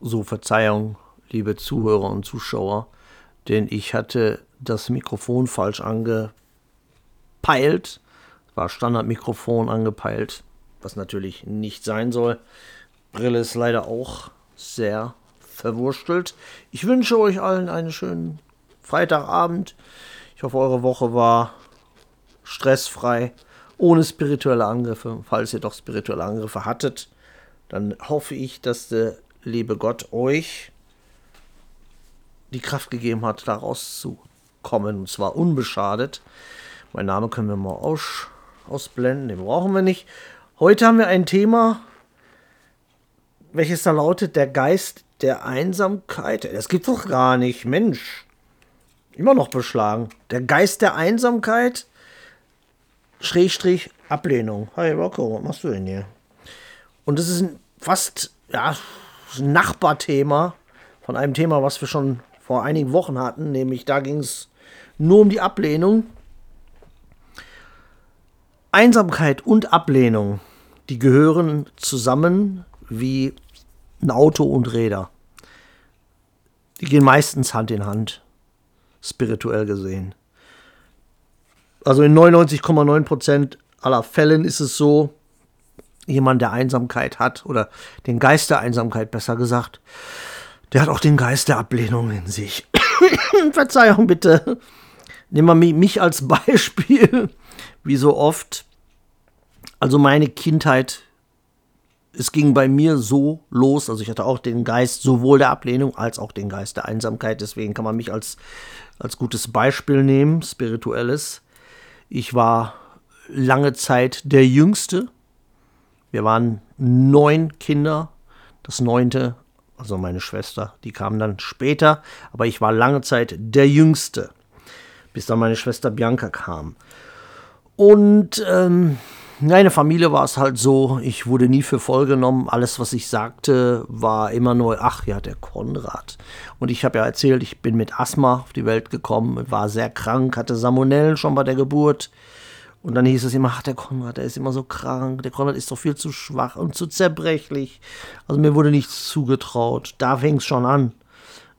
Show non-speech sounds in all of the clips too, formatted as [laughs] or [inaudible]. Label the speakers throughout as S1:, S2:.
S1: So Verzeihung, liebe Zuhörer und Zuschauer, denn ich hatte das Mikrofon falsch angepeilt. War Standardmikrofon angepeilt, was natürlich nicht sein soll. Brille ist leider auch sehr verwurstelt. Ich wünsche euch allen einen schönen Freitagabend. Ich hoffe, eure Woche war stressfrei, ohne spirituelle Angriffe. Falls ihr doch spirituelle Angriffe hattet, dann hoffe ich, dass der liebe Gott euch die Kraft gegeben hat, da rauszukommen. Und zwar unbeschadet. Mein Name können wir mal aus, ausblenden, den brauchen wir nicht. Heute haben wir ein Thema, welches da lautet, der Geist der Einsamkeit. Das gibt doch gar nicht, Mensch. Immer noch beschlagen. Der Geist der Einsamkeit, Schrägstrich Ablehnung. Hi Rocco, was machst du denn hier? Und das ist fast, ja, Nachbarthema von einem Thema, was wir schon vor einigen Wochen hatten, nämlich da ging es nur um die Ablehnung. Einsamkeit und Ablehnung, die gehören zusammen wie ein Auto und Räder. Die gehen meistens Hand in Hand, spirituell gesehen. Also in 99,9% aller Fällen ist es so, jemand, der Einsamkeit hat, oder den Geist der Einsamkeit besser gesagt, der hat auch den Geist der Ablehnung in sich. [coughs] Verzeihung bitte. Nehmen wir mich als [laughs] Beispiel, wie so oft. Also meine Kindheit, es ging bei mir so los, also ich hatte auch den Geist sowohl der Ablehnung als auch den Geist der Einsamkeit, deswegen kann man mich als, als gutes Beispiel nehmen, spirituelles. Ich war lange Zeit der Jüngste wir waren neun Kinder. Das neunte, also meine Schwester, die kam dann später. Aber ich war lange Zeit der Jüngste, bis dann meine Schwester Bianca kam. Und ähm, meine Familie war es halt so, ich wurde nie für voll genommen. Alles, was ich sagte, war immer nur, ach ja, der Konrad. Und ich habe ja erzählt, ich bin mit Asthma auf die Welt gekommen, war sehr krank, hatte Salmonellen schon bei der Geburt. Und dann hieß es immer, ach, der Konrad, der ist immer so krank, der Konrad ist doch viel zu schwach und zu zerbrechlich. Also mir wurde nichts zugetraut. Da fing es schon an.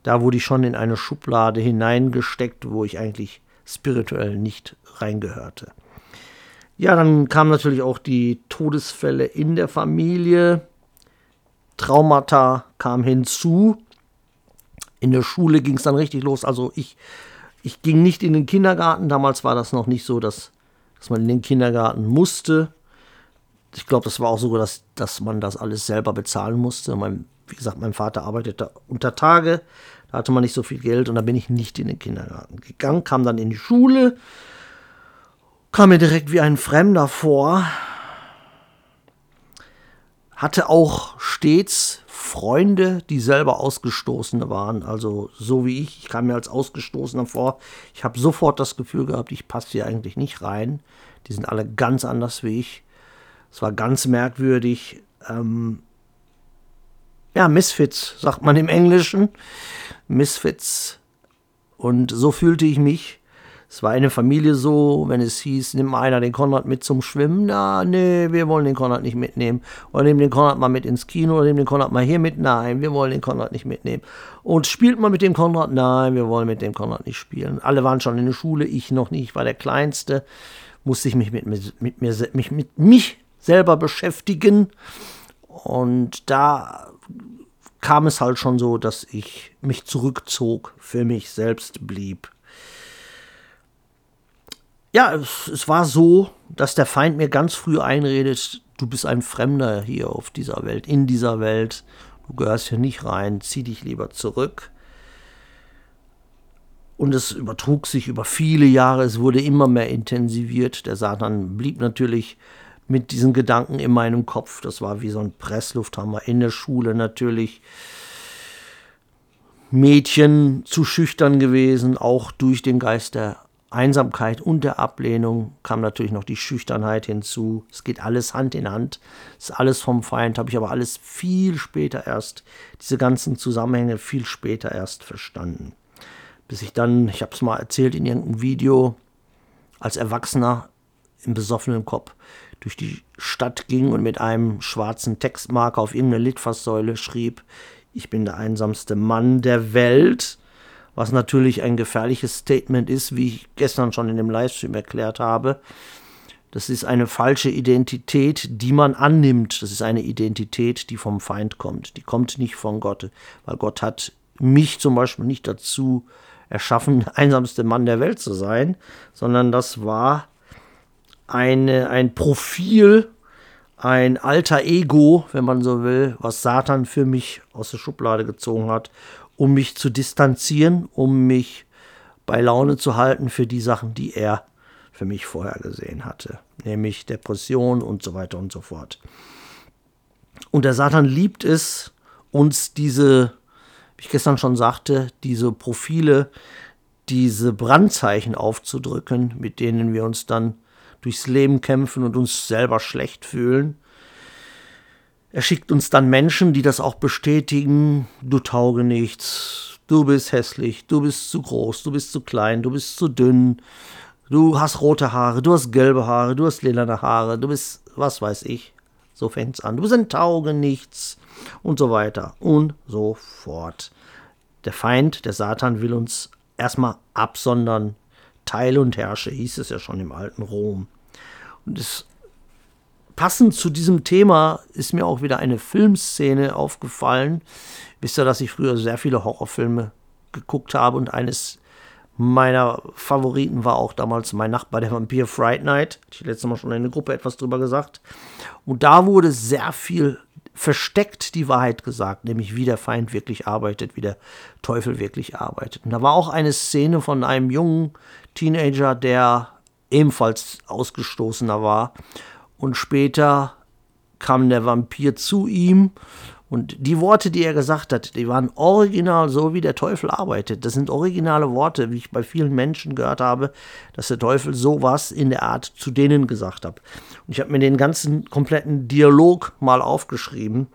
S1: Da wurde ich schon in eine Schublade hineingesteckt, wo ich eigentlich spirituell nicht reingehörte. Ja, dann kamen natürlich auch die Todesfälle in der Familie. Traumata kam hinzu. In der Schule ging es dann richtig los. Also ich, ich ging nicht in den Kindergarten. Damals war das noch nicht so, dass dass man in den Kindergarten musste. Ich glaube, das war auch so, dass, dass man das alles selber bezahlen musste. Mein, wie gesagt, mein Vater arbeitete unter Tage, da hatte man nicht so viel Geld und da bin ich nicht in den Kindergarten gegangen, kam dann in die Schule, kam mir direkt wie ein Fremder vor, hatte auch stets Freunde, die selber Ausgestoßene waren. Also so wie ich. Ich kam mir als Ausgestoßener vor. Ich habe sofort das Gefühl gehabt, ich passe hier eigentlich nicht rein. Die sind alle ganz anders wie ich. Es war ganz merkwürdig. Ähm ja, Misfits, sagt man im Englischen. Misfits. Und so fühlte ich mich. Es war eine Familie so, wenn es hieß, nimm einer den Konrad mit zum Schwimmen. Na, nee, wir wollen den Konrad nicht mitnehmen. Oder nimm den Konrad mal mit ins Kino oder nimm den Konrad mal hier mit. Nein, wir wollen den Konrad nicht mitnehmen. Und spielt man mit dem Konrad? Nein, wir wollen mit dem Konrad nicht spielen. Alle waren schon in der Schule, ich noch nicht, ich war der Kleinste. Musste ich mich mit, mit, mit mir, mich mit mich selber beschäftigen. Und da kam es halt schon so, dass ich mich zurückzog, für mich selbst blieb ja, es, es, war so, dass der Feind mir ganz früh einredet, du bist ein Fremder hier auf dieser Welt, in dieser Welt, du gehörst hier nicht rein, zieh dich lieber zurück. Und es übertrug sich über viele Jahre, es wurde immer mehr intensiviert. Der Satan blieb natürlich mit diesen Gedanken in meinem Kopf. Das war wie so ein Presslufthammer in der Schule natürlich. Mädchen zu schüchtern gewesen, auch durch den Geist der Einsamkeit und der Ablehnung kam natürlich noch die Schüchternheit hinzu. Es geht alles Hand in Hand. Es ist alles vom Feind, habe ich aber alles viel später erst, diese ganzen Zusammenhänge viel später erst verstanden. Bis ich dann, ich habe es mal erzählt in irgendeinem Video, als Erwachsener im besoffenen Kopf durch die Stadt ging und mit einem schwarzen Textmarker auf irgendeine Litfaßsäule schrieb, ich bin der einsamste Mann der Welt, was natürlich ein gefährliches Statement ist, wie ich gestern schon in dem Livestream erklärt habe. Das ist eine falsche Identität, die man annimmt. Das ist eine Identität, die vom Feind kommt. Die kommt nicht von Gott, weil Gott hat mich zum Beispiel nicht dazu erschaffen, [laughs] der einsamste Mann der Welt zu sein, sondern das war eine, ein Profil, ein alter Ego, wenn man so will, was Satan für mich aus der Schublade gezogen hat, um mich zu distanzieren, um mich bei Laune zu halten für die Sachen, die er für mich vorher gesehen hatte, nämlich Depression und so weiter und so fort. Und der Satan liebt es, uns diese, wie ich gestern schon sagte, diese Profile, diese Brandzeichen aufzudrücken, mit denen wir uns dann durchs Leben kämpfen und uns selber schlecht fühlen. Er schickt uns dann Menschen, die das auch bestätigen, du tauge nichts, du bist hässlich, du bist zu groß, du bist zu klein, du bist zu dünn, Du hast rote Haare, du hast gelbe Haare, du hast lilane Haare, du bist, was weiß ich. So fängt's an. Du bist ein Taugenichts und so weiter. Und so fort. Der Feind, der Satan, will uns erstmal absondern. Teil und herrsche, hieß es ja schon im alten Rom. Und es, passend zu diesem Thema ist mir auch wieder eine Filmszene aufgefallen. Wisst ihr, dass ich früher sehr viele Horrorfilme geguckt habe und eines meiner Favoriten war auch damals mein Nachbar, der Vampir Fright Night. Hatte ich letztes Mal schon in der Gruppe etwas drüber gesagt. Und da wurde sehr viel versteckt die Wahrheit gesagt, nämlich wie der Feind wirklich arbeitet, wie der Teufel wirklich arbeitet. Und da war auch eine Szene von einem jungen Teenager, der ebenfalls ausgestoßener war. Und später kam der Vampir zu ihm und die Worte, die er gesagt hat, die waren original so, wie der Teufel arbeitet. Das sind originale Worte, wie ich bei vielen Menschen gehört habe, dass der Teufel sowas in der Art zu denen gesagt hat. Und ich habe mir den ganzen kompletten Dialog mal aufgeschrieben,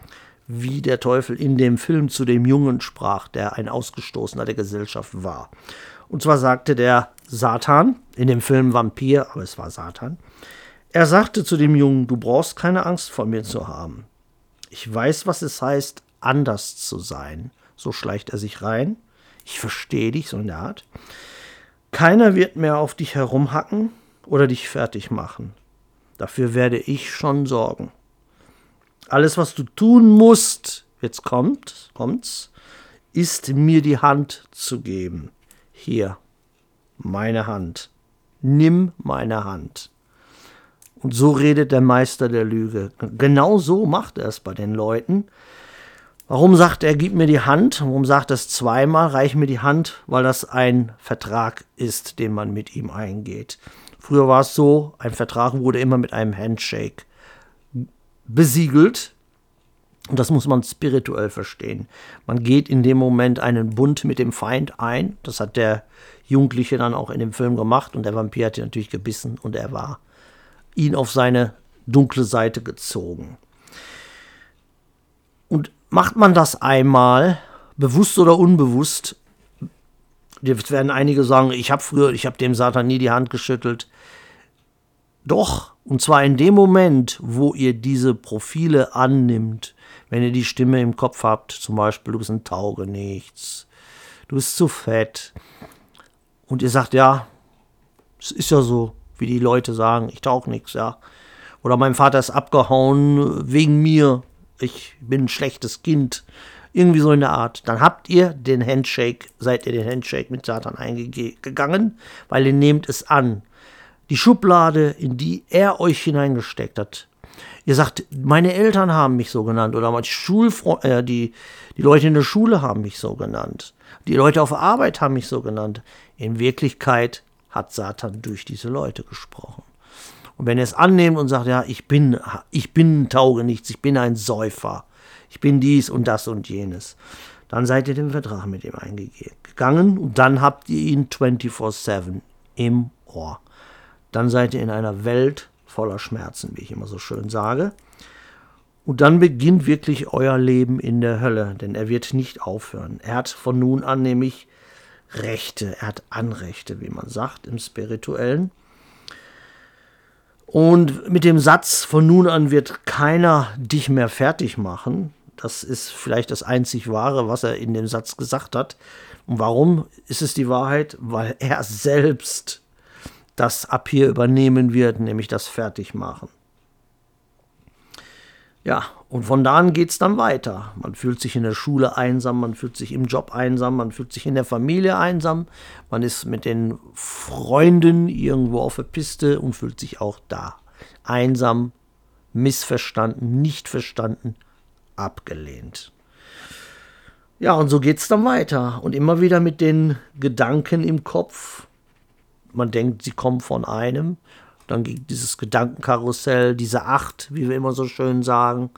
S1: wie der Teufel in dem Film zu dem Jungen sprach, der ein Ausgestoßener der Gesellschaft war. Und zwar sagte der Satan, in dem Film Vampir, aber es war Satan, er sagte zu dem Jungen, du brauchst keine Angst vor mir zu haben. Ich weiß, was es heißt, anders zu sein. So schleicht er sich rein. Ich verstehe dich, so in der Art. Keiner wird mehr auf dich herumhacken oder dich fertig machen. Dafür werde ich schon sorgen. Alles, was du tun musst, jetzt kommt, kommt's, ist mir die Hand zu geben. Hier, meine Hand. Nimm meine Hand. Und so redet der Meister der Lüge. Genau so macht er es bei den Leuten. Warum sagt er, gib mir die Hand? Warum sagt er es zweimal, reich mir die Hand? Weil das ein Vertrag ist, den man mit ihm eingeht. Früher war es so, ein Vertrag wurde immer mit einem Handshake besiegelt. Und das muss man spirituell verstehen. Man geht in dem Moment einen Bund mit dem Feind ein. Das hat der Jugendliche dann auch in dem Film gemacht. Und der Vampir hat ihn natürlich gebissen und er war ihn auf seine dunkle Seite gezogen. Und macht man das einmal, bewusst oder unbewusst, jetzt werden einige sagen, ich habe früher, ich habe dem Satan nie die Hand geschüttelt. Doch, und zwar in dem Moment, wo ihr diese Profile annimmt, wenn ihr die Stimme im Kopf habt, zum Beispiel, du bist ein Taugenichts, du bist zu fett, und ihr sagt, ja, es ist ja so, wie die Leute sagen, ich tauche nichts, ja. Oder mein Vater ist abgehauen wegen mir, ich bin ein schlechtes Kind. Irgendwie so in der Art. Dann habt ihr den Handshake, seid ihr den Handshake mit Satan eingegangen, weil ihr nehmt es an. Die Schublade, in die er euch hineingesteckt hat. Ihr sagt, meine Eltern haben mich so genannt oder meine Schulfreunde, äh, die, die Leute in der Schule haben mich so genannt. Die Leute auf Arbeit haben mich so genannt. In Wirklichkeit hat Satan durch diese Leute gesprochen. Und wenn er es annimmt und sagt, ja, ich bin, ich bin Taugenichts, ich bin ein Säufer, ich bin dies und das und jenes, dann seid ihr den Vertrag mit ihm eingegangen und dann habt ihr ihn 24-7 im Ohr. Dann seid ihr in einer Welt voller Schmerzen, wie ich immer so schön sage. Und dann beginnt wirklich euer Leben in der Hölle, denn er wird nicht aufhören. Er hat von nun an nämlich Rechte, er hat Anrechte, wie man sagt im spirituellen. Und mit dem Satz, von nun an wird keiner dich mehr fertig machen, Das ist vielleicht das einzig Wahre, was er in dem Satz gesagt hat. Und warum ist es die Wahrheit? Weil er selbst das ab hier übernehmen wird, nämlich das Fertigmachen. Ja, und von da an geht es dann weiter. Man fühlt sich in der Schule einsam, man fühlt sich im Job einsam, man fühlt sich in der Familie einsam, man ist mit den Freunden irgendwo auf der Piste und fühlt sich auch da einsam, missverstanden, nicht verstanden, abgelehnt. Ja, und so geht es dann weiter. Und immer wieder mit den Gedanken im Kopf. Man denkt, sie kommen von einem dann ging dieses Gedankenkarussell, diese Acht, wie wir immer so schön sagen.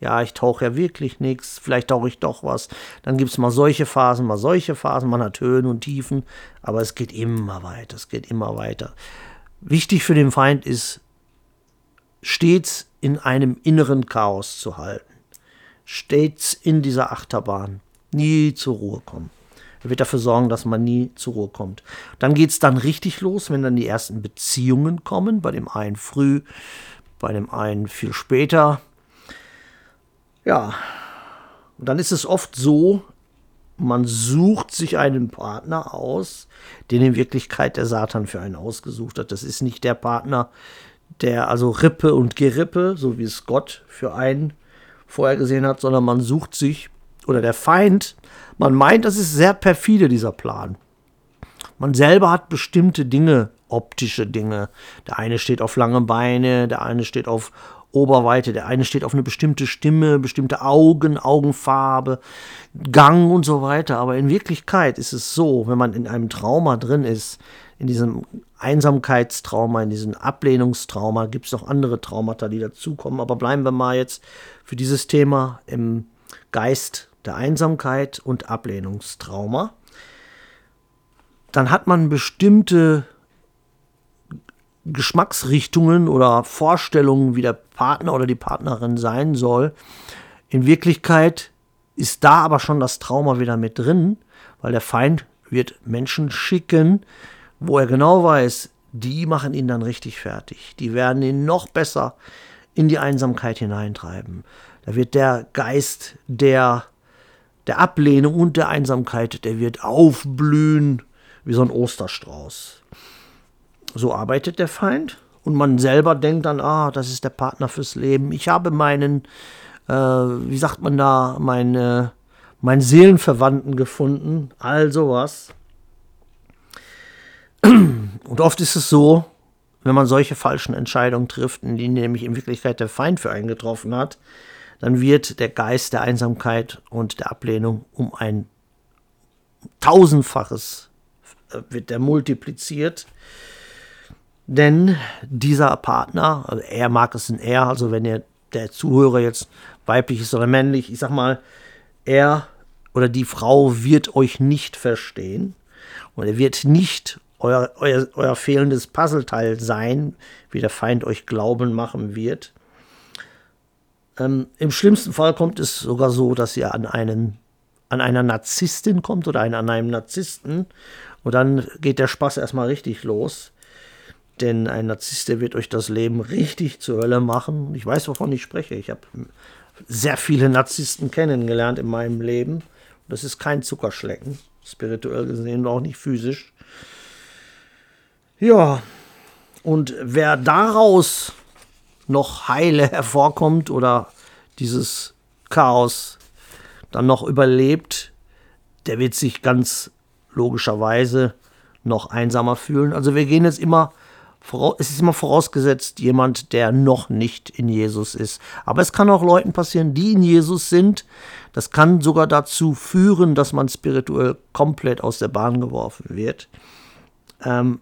S1: Ja, ich tauche ja wirklich nichts, vielleicht tauche ich doch was. Dann gibt es mal solche Phasen, mal solche Phasen, man hat Höhen und Tiefen, aber es geht immer weiter, es geht immer weiter. Wichtig für den Feind ist, stets in einem inneren Chaos zu halten. Stets in dieser Achterbahn, nie zur Ruhe kommen. Er wird dafür sorgen, dass man nie zur Ruhe kommt. Dann geht es dann richtig los, wenn dann die ersten Beziehungen kommen. Bei dem einen früh, bei dem einen viel später. Ja, und dann ist es oft so, man sucht sich einen Partner aus, den in Wirklichkeit der Satan für einen ausgesucht hat. Das ist nicht der Partner, der also Rippe und Gerippe, so wie es Gott für einen vorher gesehen hat, sondern man sucht sich, oder der Feind man meint, das ist sehr perfide, dieser Plan. Man selber hat bestimmte Dinge, optische Dinge. Der eine steht auf lange Beine, der eine steht auf Oberweite, der eine steht auf eine bestimmte Stimme, bestimmte Augen, Augenfarbe, Gang und so weiter. Aber in Wirklichkeit ist es so, wenn man in einem Trauma drin ist, in diesem Einsamkeitstrauma, in diesem Ablehnungstrauma, gibt es noch andere Traumata, die dazukommen. Aber bleiben wir mal jetzt für dieses Thema im Geist der Einsamkeit und Ablehnungstrauma, dann hat man bestimmte Geschmacksrichtungen oder Vorstellungen, wie der Partner oder die Partnerin sein soll. In Wirklichkeit ist da aber schon das Trauma wieder mit drin, weil der Feind wird Menschen schicken, wo er genau weiß, die machen ihn dann richtig fertig. Die werden ihn noch besser in die Einsamkeit hineintreiben. Da wird der Geist der der Ablehnung und der Einsamkeit, der wird aufblühen wie so ein Osterstrauß. So arbeitet der Feind und man selber denkt dann, ah, das ist der Partner fürs Leben. Ich habe meinen, äh, wie sagt man da, meine, meinen Seelenverwandten gefunden, all sowas. Und oft ist es so, wenn man solche falschen Entscheidungen trifft, in denen nämlich in Wirklichkeit der Feind für einen getroffen hat, dann wird der Geist der Einsamkeit und der Ablehnung um ein tausendfaches äh, wird der multipliziert. Denn dieser Partner, also er mag es in er, also wenn ihr der Zuhörer jetzt weiblich ist oder männlich, ich sag mal, er oder die Frau wird euch nicht verstehen und er wird nicht euer, euer, euer fehlendes Puzzleteil sein, wie der Feind euch glauben machen wird. Ähm, Im schlimmsten Fall kommt es sogar so, dass ihr an einen an einer Narzisstin kommt oder an einem Narzissten und dann geht der Spaß erstmal richtig los. Denn ein Narzisst, der wird euch das Leben richtig zur Hölle machen. Ich weiß, wovon ich spreche. Ich habe sehr viele Narzissten kennengelernt in meinem Leben. Das ist kein Zuckerschlecken, spirituell gesehen und auch nicht physisch. Ja, und wer daraus noch heile [laughs] hervorkommt oder dieses Chaos dann noch überlebt, der wird sich ganz logischerweise noch einsamer fühlen. Also wir gehen jetzt immer, es ist immer vorausgesetzt, jemand, der noch nicht in Jesus ist. Aber es kann auch Leuten passieren, die in Jesus sind. Das kann sogar dazu führen, dass man spirituell komplett aus der Bahn geworfen wird. Ähm,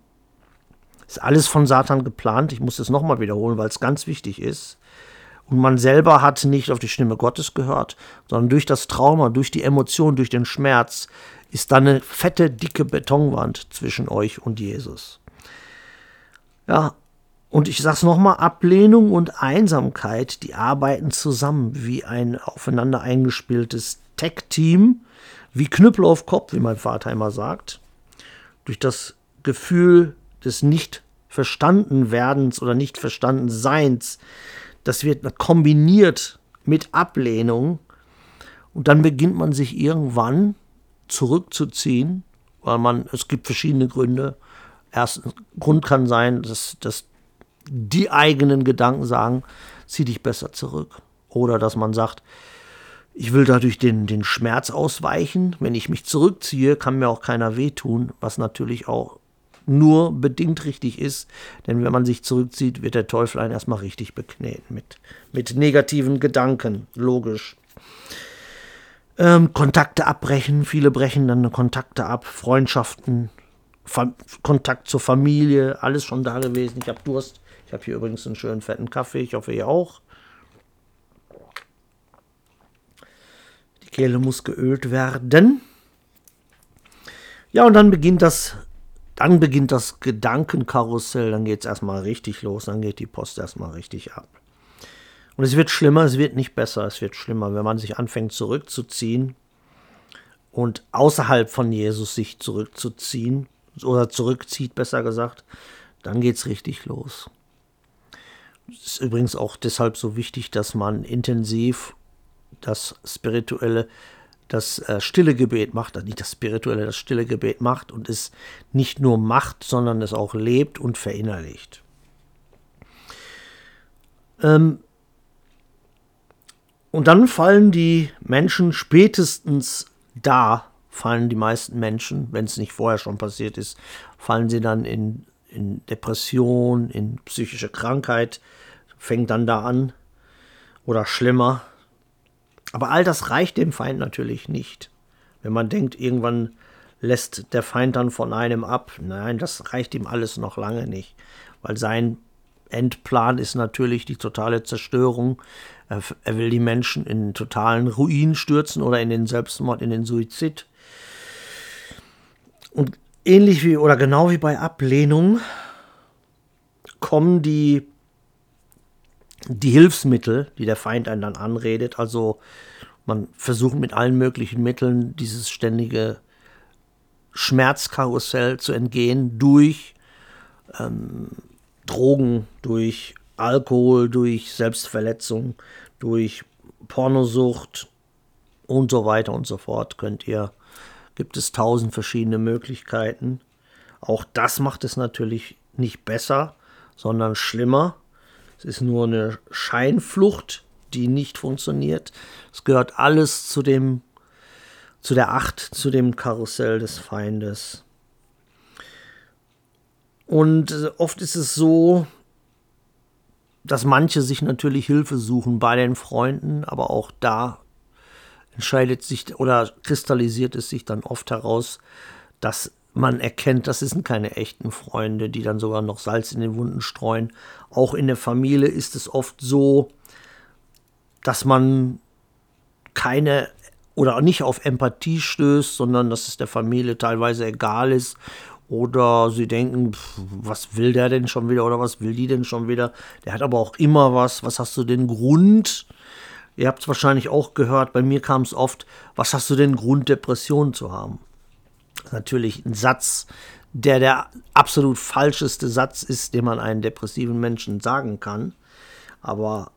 S1: ist alles von Satan geplant. Ich muss es nochmal wiederholen, weil es ganz wichtig ist. Und man selber hat nicht auf die Stimme Gottes gehört, sondern durch das Trauma, durch die Emotion, durch den Schmerz ist da eine fette, dicke Betonwand zwischen euch und Jesus. Ja, und ich sag's nochmal, Ablehnung und Einsamkeit, die arbeiten zusammen wie ein aufeinander eingespieltes Tech-Team, wie Knüppel auf Kopf, wie mein Vater immer sagt. Durch das Gefühl des nicht verstanden werdens oder nicht verstanden seins, das wird kombiniert mit Ablehnung, Und dann beginnt man sich irgendwann zurückzuziehen, weil man, es gibt verschiedene Gründe. Erster Grund kann sein, dass, dass die eigenen Gedanken sagen, zieh dich besser zurück. Oder dass man sagt, ich will dadurch den, den Schmerz ausweichen. Wenn ich mich zurückziehe, kann mir auch keiner wehtun, was natürlich auch nur bedingt richtig ist. Denn wenn man sich zurückzieht, wird der Teufel einen erstmal richtig bekneten mit, mit negativen Gedanken. Logisch. Ähm, Kontakte abbrechen. Viele brechen dann Kontakte ab. Freundschaften, Fa Kontakt zur Familie, alles schon da gewesen. Ich habe Durst. Ich habe hier übrigens einen schönen fetten Kaffee. Ich hoffe, ihr auch. Die Kehle muss geölt werden. Ja, und dann beginnt das, dann beginnt das Gedankenkarussell. Dann geht es erstmal richtig los. Dann geht die Post erstmal richtig ab. Und es wird schlimmer, es wird nicht besser, es wird schlimmer, wenn man sich anfängt zurückzuziehen und außerhalb von Jesus sich zurückzuziehen oder zurückzieht, besser gesagt, dann geht es richtig los. Es ist übrigens auch deshalb so wichtig, dass man intensiv das spirituelle, das äh, stille Gebet macht, also nicht das spirituelle, das stille Gebet macht und es nicht nur macht, sondern es auch lebt und verinnerlicht. Ähm, und dann fallen die Menschen spätestens da, fallen die meisten Menschen, wenn es nicht vorher schon passiert ist, fallen sie dann in, in Depression, in psychische Krankheit, fängt dann da an oder schlimmer. Aber all das reicht dem Feind natürlich nicht. Wenn man denkt, irgendwann lässt der Feind dann von einem ab. Nein, das reicht ihm alles noch lange nicht, weil sein Endplan ist natürlich die totale Zerstörung. Er, will die Menschen in totalen Ruin stürzen oder in den Selbstmord, in den Suizid. Und ähnlich wie oder genau wie bei Ablehnung kommen die, die Hilfsmittel, die der Feind einen dann anredet. Also man versucht mit allen möglichen Mitteln dieses ständige Schmerzkarussell zu entgehen durch ähm, Drogen, durch Alkohol, durch Selbstverletzung, durch Pornosucht und so weiter und so fort könnt ihr, gibt es tausend verschiedene Möglichkeiten. Auch das macht es natürlich nicht besser, sondern schlimmer. Es ist nur eine Scheinflucht, die nicht funktioniert. Es gehört alles zu dem, zu der Acht, zu dem Karussell des Feindes. Und äh, oft ist es so, dass manche sich natürlich Hilfe suchen bei den Freunden, aber auch da entscheidet sich oder kristallisiert es sich dann oft heraus, dass man erkennt, das sind keine echten Freunde, die dann sogar noch Salz in den Wunden streuen. Auch in der Familie ist es oft so, dass man keine oder nicht auf Empathie stößt, sondern dass es der Familie teilweise egal ist oder sie denken, pff, was will der denn schon wieder oder was will die denn schon wieder? Der hat aber auch immer was. Was hast du denn Grund? Ihr habt es wahrscheinlich auch gehört, bei mir kam es oft, was hast du denn Grund, Depressionen zu haben? Natürlich ein Satz, der der absolut falscheste Satz ist, den man einem depressiven Menschen sagen kann. Aber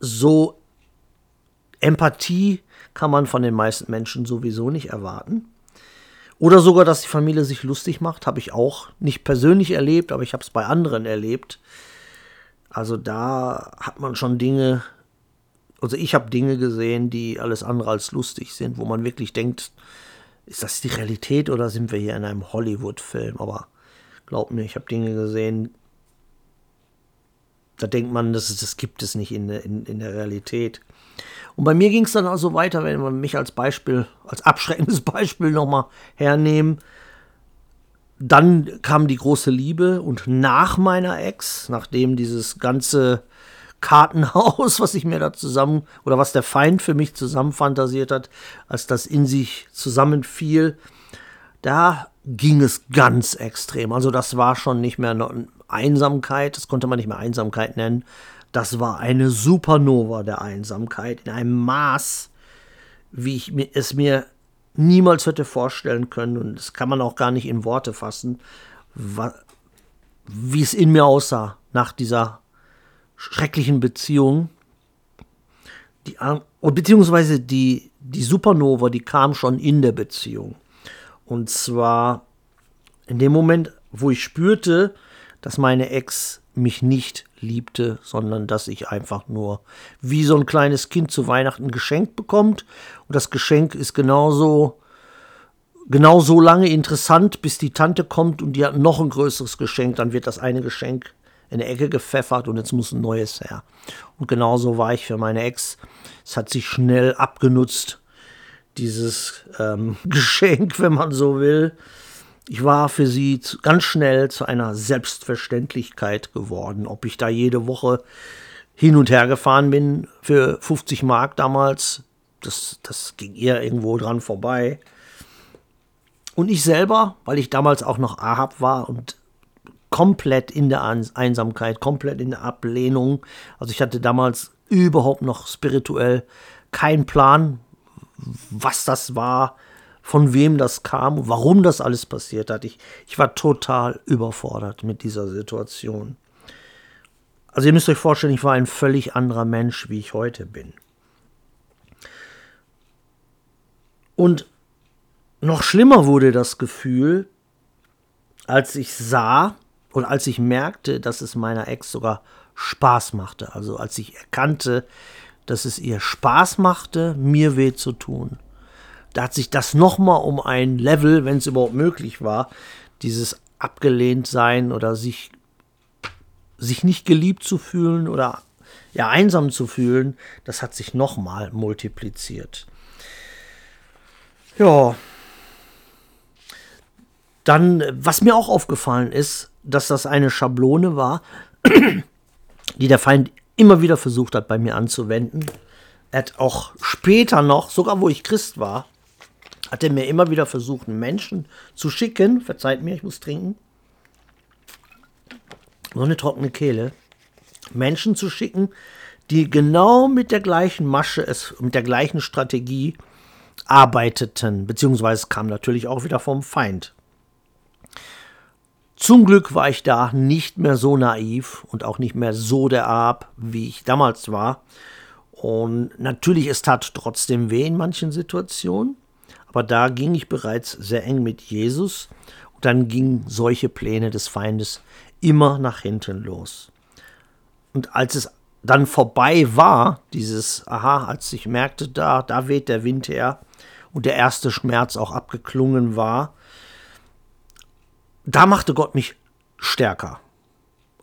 S1: so Empathie kann man von den meisten Menschen sowieso nicht erwarten. Oder sogar, dass die Familie sich lustig macht, habe ich auch nicht persönlich erlebt, aber ich habe es bei anderen erlebt. Also da hat man schon Dinge, also ich habe Dinge gesehen, die alles andere als lustig sind, wo man wirklich denkt, ist das die Realität oder sind wir hier in einem Hollywood-Film? Aber glaub mir, ich habe Dinge gesehen, da denkt man, das, das gibt es nicht in, in, in der Realität. Und bei mir ging es dann also weiter, wenn man mich als Beispiel, als abschreckendes [laughs] Beispiel nochmal hernehmen. Dann kam die große Liebe und nach meiner Ex, nachdem dieses ganze Kartenhaus, [laughs] was ich mir da zusammen, oder was der Feind für mich zusammenfantasiert hat, als das in sich zusammenfiel, da ging es ganz extrem. Also das war schon nicht mehr Einsamkeit, das konnte man nicht mehr Einsamkeit nennen, das war eine Supernova der Einsamkeit in einem Maß, wie ich es mir niemals hätte vorstellen können. Und das kann man auch gar nicht in Worte fassen, wie es in mir aussah nach dieser schrecklichen Beziehung, die, beziehungsweise die, die Supernova, die kam schon in der Beziehung. Und zwar in dem Moment, wo ich spürte, dass meine Ex mich nicht liebte, sondern dass ich einfach nur wie so ein kleines Kind zu Weihnachten geschenkt bekommt. Und das Geschenk ist genauso, genau lange interessant, bis die Tante kommt und die hat noch ein größeres Geschenk. Dann wird das eine Geschenk in die Ecke gepfeffert und jetzt muss ein neues her. Und genauso war ich für meine Ex. Es hat sich schnell abgenutzt, dieses ähm, [laughs] Geschenk, wenn man so will. Ich war für sie ganz schnell zu einer Selbstverständlichkeit geworden. Ob ich da jede Woche hin und her gefahren bin für 50 Mark damals, das, das ging ihr irgendwo dran vorbei. Und ich selber, weil ich damals auch noch Ahab war und komplett in der Einsamkeit, komplett in der Ablehnung. Also ich hatte damals überhaupt noch spirituell keinen Plan, was das war, von wem das kam und warum das alles passiert hat. Ich, ich war total überfordert mit dieser Situation. Also ihr müsst euch vorstellen, ich war ein völlig anderer Mensch, wie ich heute bin. Und noch schlimmer wurde das Gefühl, als ich sah und als ich merkte, dass es meiner Ex sogar Spaß machte. Also als ich erkannte, dass es ihr Spaß machte, mir weh zu tun da hat sich das nochmal um ein Level, wenn es überhaupt möglich war, dieses abgelehnt sein oder sich, sich nicht geliebt zu fühlen oder ja, einsam zu fühlen, das hat sich nochmal multipliziert. Ja. Dann, was mir auch aufgefallen ist, dass das eine Schablone war, [clears throat] die der Feind immer wieder versucht hat, bei mir anzuwenden. Er hat auch später noch, sogar wo ich Christ war, hat er mir immer wieder versucht, Menschen zu schicken, verzeiht mir, ich muss trinken, so eine trockene Kehle, Menschen zu schicken, die genau mit der gleichen Masche, es, mit der gleichen Strategie arbeiteten, beziehungsweise kam natürlich auch wieder vom Feind. Zum Glück war ich da nicht mehr so naiv und auch nicht mehr so der Ab, wie ich damals war. Und natürlich, es tat trotzdem weh in manchen Situationen. Aber da ging ich bereits sehr eng mit Jesus und dann gingen solche Pläne des Feindes immer nach hinten los. Und als es dann vorbei war, dieses, aha, als ich merkte, da, da weht der Wind her und der erste Schmerz auch abgeklungen war, da machte Gott mich stärker.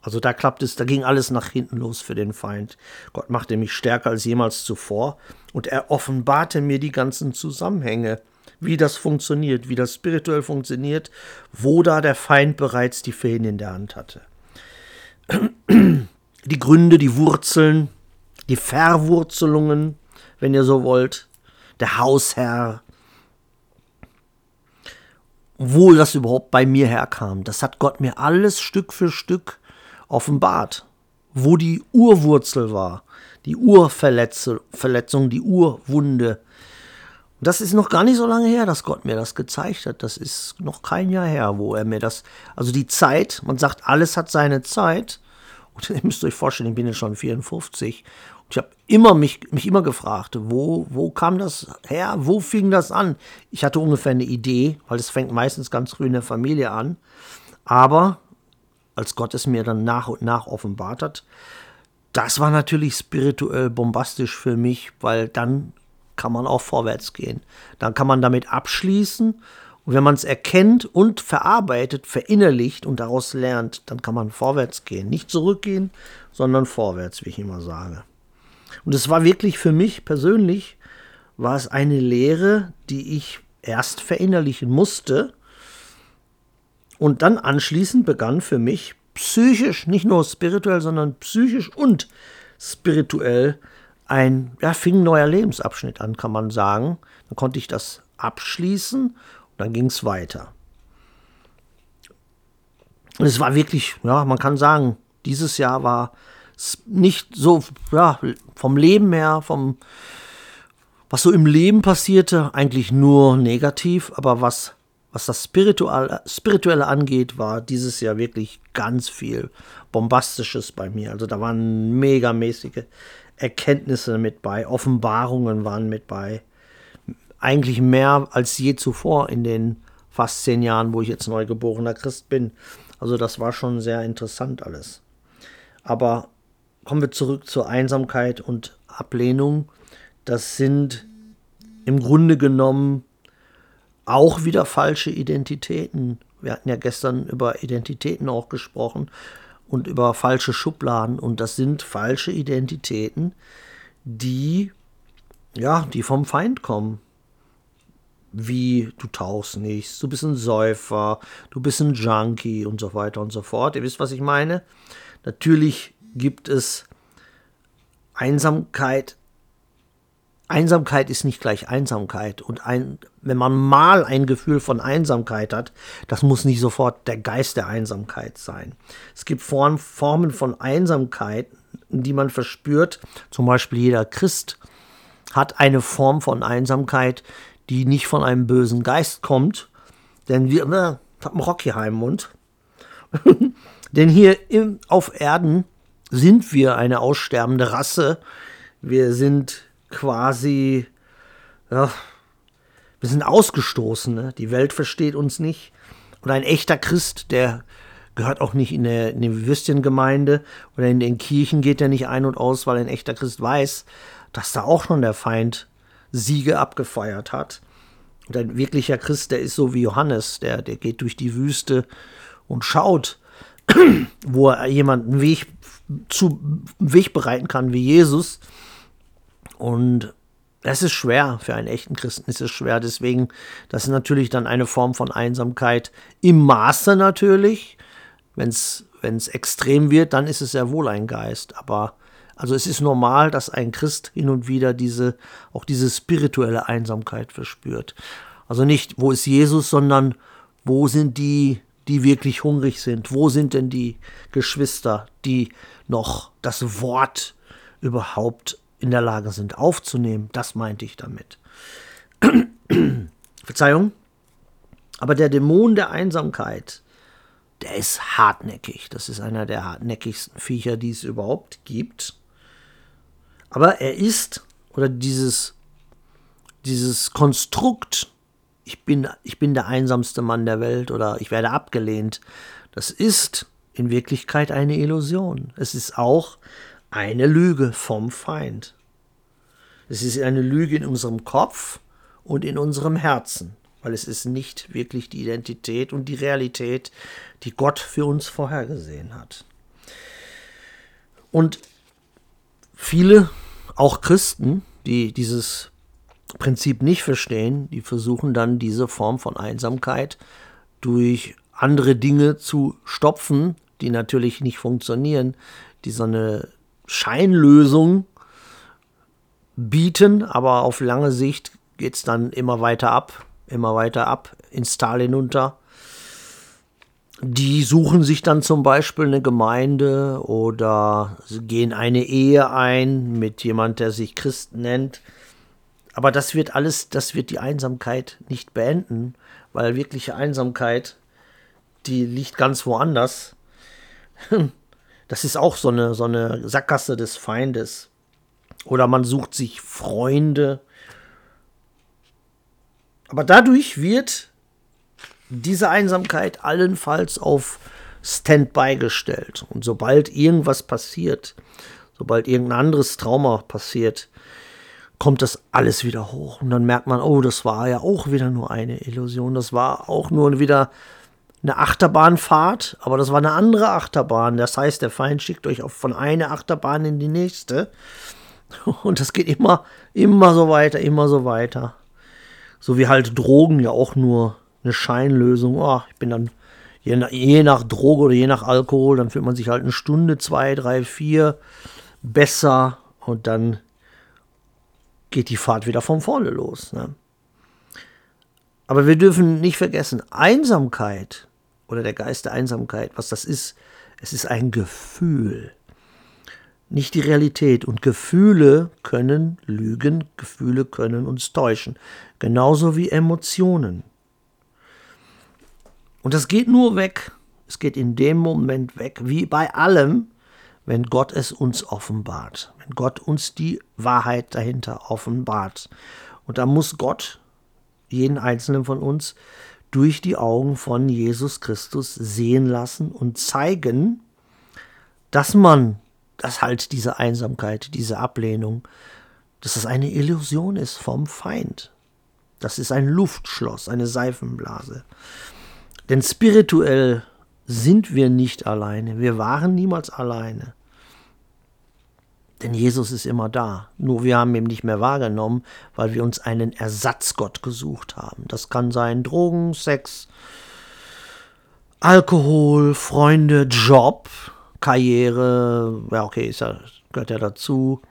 S1: Also da klappt es, da ging alles nach hinten los für den Feind. Gott machte mich stärker als jemals zuvor und er offenbarte mir die ganzen Zusammenhänge wie das funktioniert, wie das spirituell funktioniert, wo da der Feind bereits die Fäden in der Hand hatte. [clears throat] Die Gründe, die Wurzeln, die Verwurzelungen, wenn ihr so wollt, der Hausherr, wo das überhaupt bei mir herkam, das hat Gott mir alles Stück für Stück offenbart, wo die Urwurzel war, die Urverletzung, die Urwunde, das ist noch gar nicht so lange her, dass Gott mir das gezeigt hat. Das ist noch kein Jahr her, wo er mir das. Also die Zeit, man sagt, alles hat seine Zeit. Und [laughs] ihr müsst euch vorstellen, ich bin jetzt schon 54. Und ich habe immer mich, mich immer gefragt, wo, wo kam das her? Wo fing das an? Ich hatte ungefähr eine Idee, weil es fängt meistens ganz früh in der Familie an. Aber als Gott es mir dann nach und nach offenbart hat, das war natürlich spirituell bombastisch für mich, weil dann kann man auch vorwärts gehen. Dann kann man damit abschließen. Und wenn man es erkennt und verarbeitet, verinnerlicht und daraus lernt, dann kann man vorwärts gehen. Nicht zurückgehen, sondern vorwärts, wie ich immer sage. Und es war wirklich für mich persönlich, war es eine Lehre, die ich erst verinnerlichen musste. Und dann anschließend begann für mich psychisch, nicht nur spirituell, sondern psychisch und spirituell ein, ja, fing ein neuer Lebensabschnitt an, kann man sagen. Dann konnte ich das abschließen und dann ging es weiter. Und es war wirklich, ja, man kann sagen, dieses Jahr war nicht so, ja, vom Leben her, vom, was so im Leben passierte, eigentlich nur negativ, aber was, was das Spirituelle, Spirituelle angeht, war dieses Jahr wirklich ganz viel Bombastisches bei mir. Also da waren megamäßige Erkenntnisse mit bei, Offenbarungen waren mit bei. Eigentlich mehr als je zuvor in den fast zehn Jahren, wo ich jetzt neugeborener Christ bin. Also das war schon sehr interessant alles. Aber kommen wir zurück zur Einsamkeit und Ablehnung. Das sind im Grunde genommen auch wieder falsche Identitäten. Wir hatten ja gestern über Identitäten auch gesprochen und über falsche Schubladen. Und das sind falsche Identitäten, die, ja, die vom Feind kommen. Wie du tauchst nicht, du bist ein Säufer, du bist ein Junkie und so weiter und so fort. Ihr wisst, was ich meine? Natürlich gibt es Einsamkeit Einsamkeit ist nicht gleich Einsamkeit. Und ein, wenn man mal ein Gefühl von Einsamkeit hat, das muss nicht sofort der Geist der Einsamkeit sein. Es gibt Form, Formen von Einsamkeit, die man verspürt. Zum Beispiel jeder Christ hat eine Form von Einsamkeit, die nicht von einem bösen Geist kommt. Denn wir, ne, haben Rocky im Mund. [laughs] Denn hier im, auf Erden sind wir eine aussterbende Rasse. Wir sind quasi, ja, wir sind ausgestoßen. Ne? Die Welt versteht uns nicht. Und ein echter Christ, der gehört auch nicht in, der, in die Würstchengemeinde oder in den Kirchen geht er nicht ein und aus, weil ein echter Christ weiß, dass da auch schon der Feind Siege abgefeiert hat. Und ein wirklicher Christ, der ist so wie Johannes, der, der geht durch die Wüste und schaut, [clears throat] wo er jemanden Weg, zu, Weg bereiten kann wie Jesus und es ist schwer, für einen echten Christen ist es schwer. Deswegen, das ist natürlich dann eine Form von Einsamkeit im Maße natürlich. Wenn es extrem wird, dann ist es sehr wohl ein Geist. Aber also es ist normal, dass ein Christ hin und wieder diese, auch diese spirituelle Einsamkeit verspürt. Also nicht, wo ist Jesus, sondern wo sind die, die wirklich hungrig sind? Wo sind denn die Geschwister, die noch das Wort überhaupt in der Lage sind aufzunehmen. Das meinte ich damit. [clears throat] Verzeihung. Aber der Dämon der Einsamkeit, der ist hartnäckig. Das ist einer der hartnäckigsten Viecher, die es überhaupt gibt. Aber er ist, oder dieses, dieses Konstrukt, ich bin, ich bin der einsamste Mann der Welt oder ich werde abgelehnt, das ist in Wirklichkeit eine Illusion. Es ist auch eine Lüge vom Feind. Es ist eine Lüge in unserem Kopf und in unserem Herzen, weil es ist nicht wirklich die Identität und die Realität, die Gott für uns vorhergesehen hat. Und viele, auch Christen, die dieses Prinzip nicht verstehen, die versuchen dann diese Form von Einsamkeit durch andere Dinge zu stopfen, die natürlich nicht funktionieren, die so eine Scheinlösung bieten, aber auf lange Sicht geht es dann immer weiter ab, immer weiter ab, ins Tal hinunter. Die suchen sich dann zum Beispiel eine Gemeinde oder gehen eine Ehe ein mit jemand, der sich Christ nennt. Aber das wird alles, das wird die Einsamkeit nicht beenden, weil wirkliche Einsamkeit, die liegt ganz woanders. Das ist auch so eine, so eine Sackgasse des Feindes. Oder man sucht sich Freunde. Aber dadurch wird diese Einsamkeit allenfalls auf Standby gestellt. Und sobald irgendwas passiert, sobald irgendein anderes Trauma passiert, kommt das alles wieder hoch. Und dann merkt man, oh, das war ja auch wieder nur eine Illusion. Das war auch nur wieder eine Achterbahnfahrt, aber das war eine andere Achterbahn. Das heißt, der Feind schickt euch von einer Achterbahn in die nächste. [laughs] Und das geht immer, immer so weiter, immer so weiter. So wie halt Drogen ja auch nur eine Scheinlösung. Oh, ich bin dann, je nach, je nach Droge oder je nach Alkohol, dann fühlt man sich halt eine Stunde, zwei, drei, vier besser und dann geht die Fahrt wieder von vorne los. Ne? Aber wir dürfen nicht vergessen, Einsamkeit oder der Geist der Einsamkeit, was das ist, es ist ein Gefühl, nicht die Realität. Und Gefühle können lügen, Gefühle können uns täuschen, genauso wie Emotionen. Und das geht nur weg, es geht in dem Moment weg, wie bei allem, wenn Gott es uns offenbart, wenn Gott uns die Wahrheit dahinter offenbart. Und da muss Gott jeden einzelnen von uns durch die Augen von Jesus Christus sehen lassen und zeigen, dass man, dass halt diese Einsamkeit, diese Ablehnung, dass es eine Illusion ist vom Feind. Das ist ein Luftschloss, eine Seifenblase. Denn spirituell sind wir nicht alleine. Wir waren niemals alleine. Denn Jesus ist immer da. Nur wir haben ihn nicht mehr wahrgenommen, weil wir uns einen Ersatzgott gesucht haben. Das kann sein Drogen, Sex, Alkohol, Freunde, Job, Karriere. Ja, okay, ist ja, gehört ja dazu.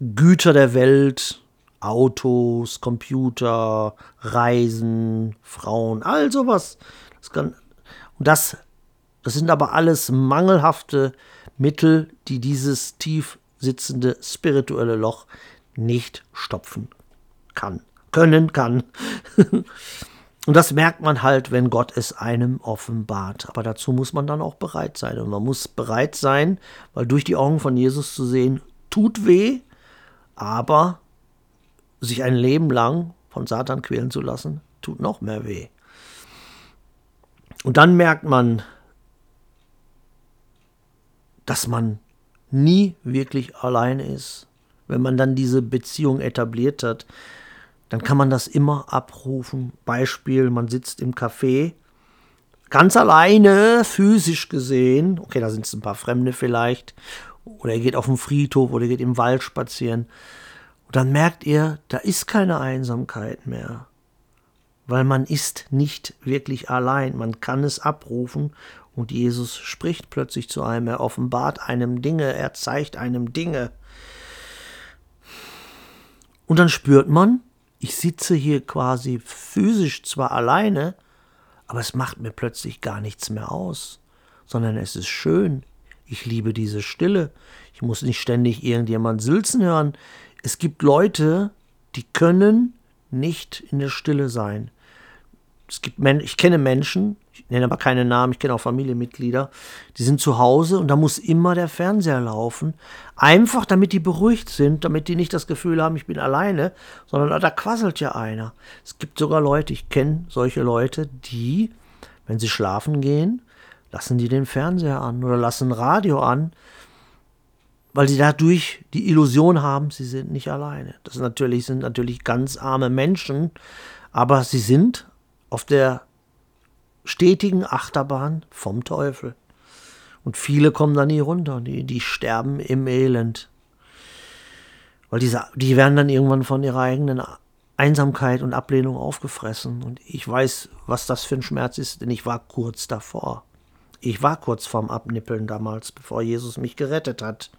S1: Güter der Welt, Autos, Computer, Reisen, Frauen, all sowas. Das kann, und das, das sind aber alles mangelhafte Mittel, die dieses tief sitzende spirituelle Loch nicht stopfen kann, können kann. [laughs] Und das merkt man halt, wenn Gott es einem offenbart. Aber dazu muss man dann auch bereit sein. Und man muss bereit sein, weil durch die Augen von Jesus zu sehen, tut weh, aber sich ein Leben lang von Satan quälen zu lassen, tut noch mehr weh. Und dann merkt man, dass man nie wirklich alleine ist. Wenn man dann diese Beziehung etabliert hat, dann kann man das immer abrufen. Beispiel, man sitzt im Café, ganz alleine, physisch gesehen. Okay, da sind es ein paar Fremde vielleicht. Oder ihr geht auf den Friedhof oder ihr geht im Wald spazieren. Und dann merkt ihr, da ist keine Einsamkeit mehr. Weil man ist nicht wirklich allein. Man kann es abrufen und Jesus spricht plötzlich zu einem, er offenbart einem Dinge, er zeigt einem Dinge. Und dann spürt man, ich sitze hier quasi physisch zwar alleine, aber es macht mir plötzlich gar nichts mehr aus, sondern es ist schön. Ich liebe diese Stille. Ich muss nicht ständig irgendjemand sülzen hören. Es gibt Leute, die können nicht in der Stille sein. Es gibt Men ich kenne Menschen, ich nenne aber keine Namen, ich kenne auch Familienmitglieder, die sind zu Hause und da muss immer der Fernseher laufen. Einfach damit die beruhigt sind, damit die nicht das Gefühl haben, ich bin alleine, sondern da quasselt ja einer. Es gibt sogar Leute, ich kenne solche Leute, die, wenn sie schlafen gehen, lassen die den Fernseher an oder lassen Radio an, weil sie dadurch die Illusion haben, sie sind nicht alleine. Das natürlich, sind natürlich ganz arme Menschen, aber sie sind auf der stetigen Achterbahn vom Teufel. Und viele kommen da nie runter, die, die sterben im Elend. Weil diese, die werden dann irgendwann von ihrer eigenen Einsamkeit und Ablehnung aufgefressen. Und ich weiß, was das für ein Schmerz ist, denn ich war kurz davor. Ich war kurz vorm Abnippeln damals, bevor Jesus mich gerettet hat.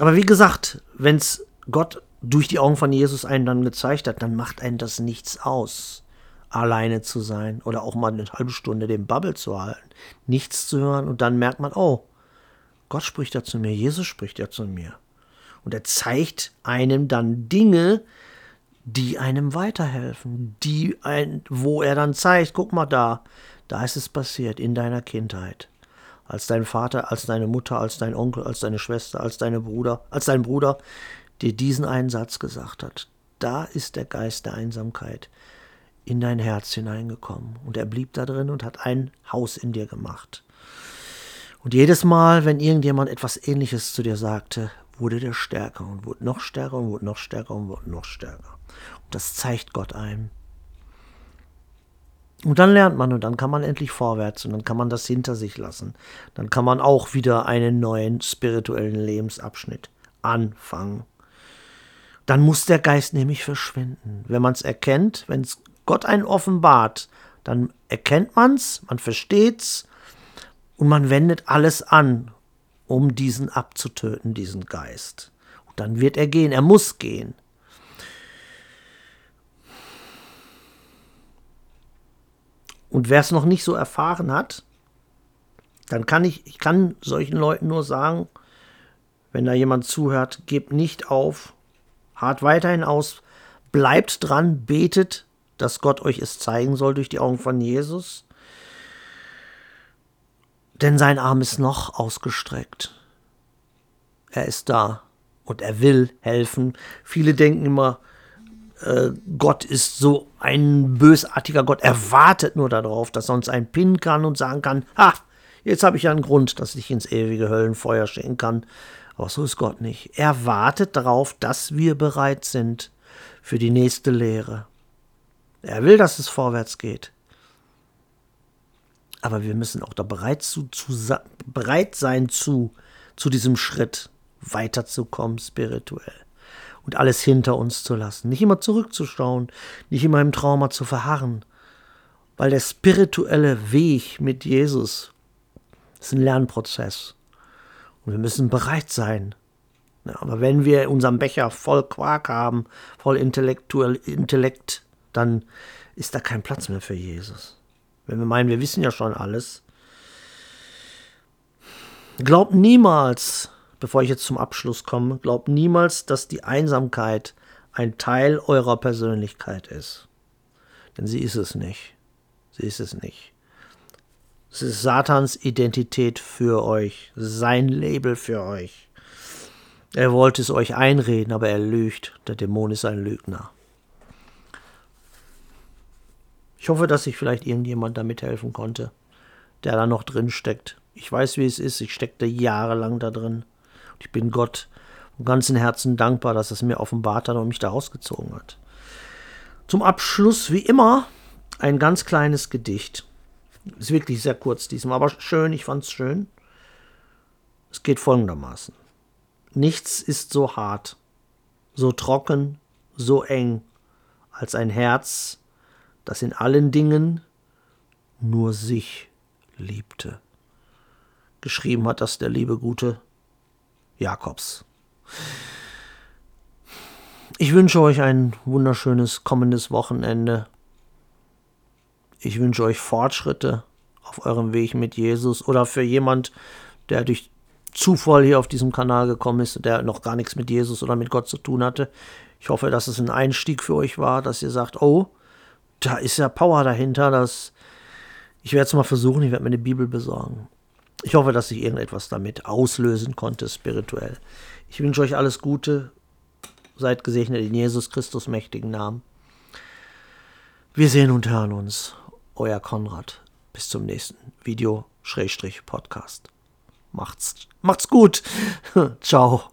S1: Aber wie gesagt, wenn es Gott durch die Augen von Jesus einen dann gezeigt hat, dann macht einen das nichts aus alleine zu sein oder auch mal eine halbe Stunde den Bubble zu halten, nichts zu hören und dann merkt man, oh, Gott spricht ja zu mir, Jesus spricht ja zu mir. Und er zeigt einem dann Dinge, die einem weiterhelfen, die ein, wo er dann zeigt, guck mal da, da ist es passiert in deiner Kindheit. Als dein Vater, als deine Mutter, als dein Onkel, als deine Schwester, als deine Bruder, als dein Bruder dir diesen einen Satz gesagt hat. Da ist der Geist der Einsamkeit in dein Herz hineingekommen und er blieb da drin und hat ein Haus in dir gemacht. Und jedes Mal, wenn irgendjemand etwas Ähnliches zu dir sagte, wurde der stärker und wurde noch stärker und wurde noch stärker und wurde noch stärker. Und das zeigt Gott einem. Und dann lernt man und dann kann man endlich vorwärts und dann kann man das hinter sich lassen. Dann kann man auch wieder einen neuen spirituellen Lebensabschnitt anfangen. Dann muss der Geist nämlich verschwinden. Wenn man es erkennt, wenn es Gott einen offenbart, dann erkennt man es, man versteht es und man wendet alles an, um diesen abzutöten, diesen Geist. Und dann wird er gehen, er muss gehen. Und wer es noch nicht so erfahren hat, dann kann ich, ich kann solchen Leuten nur sagen, wenn da jemand zuhört, gebt nicht auf, hart weiterhin aus, bleibt dran, betet, dass Gott euch es zeigen soll durch die Augen von Jesus. Denn sein Arm ist noch ausgestreckt. Er ist da und er will helfen. Viele denken immer, äh, Gott ist so ein bösartiger Gott. Er wartet nur darauf, dass uns einen pinnen kann und sagen kann, ha, jetzt habe ich ja einen Grund, dass ich ins ewige Höllenfeuer schicken kann. Aber so ist Gott nicht. Er wartet darauf, dass wir bereit sind für die nächste Lehre. Er will, dass es vorwärts geht. Aber wir müssen auch da bereit, zu, zu, bereit sein zu, zu diesem Schritt weiterzukommen spirituell und alles hinter uns zu lassen. Nicht immer zurückzuschauen, nicht immer im Trauma zu verharren. Weil der spirituelle Weg mit Jesus ist ein Lernprozess. Und wir müssen bereit sein. Ja, aber wenn wir in unserem Becher voll Quark haben, voll intellektuell Intellekt, dann ist da kein Platz mehr für Jesus. Wenn wir meinen, wir wissen ja schon alles. Glaubt niemals, bevor ich jetzt zum Abschluss komme, glaubt niemals, dass die Einsamkeit ein Teil eurer Persönlichkeit ist. Denn sie ist es nicht. Sie ist es nicht. Es ist Satans Identität für euch, sein Label für euch. Er wollte es euch einreden, aber er lügt. Der Dämon ist ein Lügner. Ich hoffe, dass sich vielleicht irgendjemand damit helfen konnte, der da noch drin steckt. Ich weiß, wie es ist. Ich steckte jahrelang da drin. Ich bin Gott von ganzem Herzen dankbar, dass es mir offenbart hat und mich da rausgezogen hat. Zum Abschluss, wie immer, ein ganz kleines Gedicht. Ist wirklich sehr kurz diesmal, aber schön, ich fand es schön. Es geht folgendermaßen. Nichts ist so hart, so trocken, so eng, als ein Herz, das in allen Dingen nur sich liebte. Geschrieben hat das der liebe gute Jakobs. Ich wünsche euch ein wunderschönes kommendes Wochenende. Ich wünsche euch Fortschritte auf eurem Weg mit Jesus oder für jemand, der durch Zufall hier auf diesem Kanal gekommen ist, der noch gar nichts mit Jesus oder mit Gott zu tun hatte. Ich hoffe, dass es ein Einstieg für euch war, dass ihr sagt, oh, da ist ja Power dahinter, dass ich werde es mal versuchen, ich werde mir eine Bibel besorgen. Ich hoffe, dass ich irgendetwas damit auslösen konnte, spirituell. Ich wünsche euch alles Gute. Seid gesegnet in Jesus Christus mächtigen Namen. Wir sehen und hören uns. Euer Konrad. Bis zum nächsten Video, Schrägstrich Podcast. Macht's, macht's gut. [laughs] Ciao.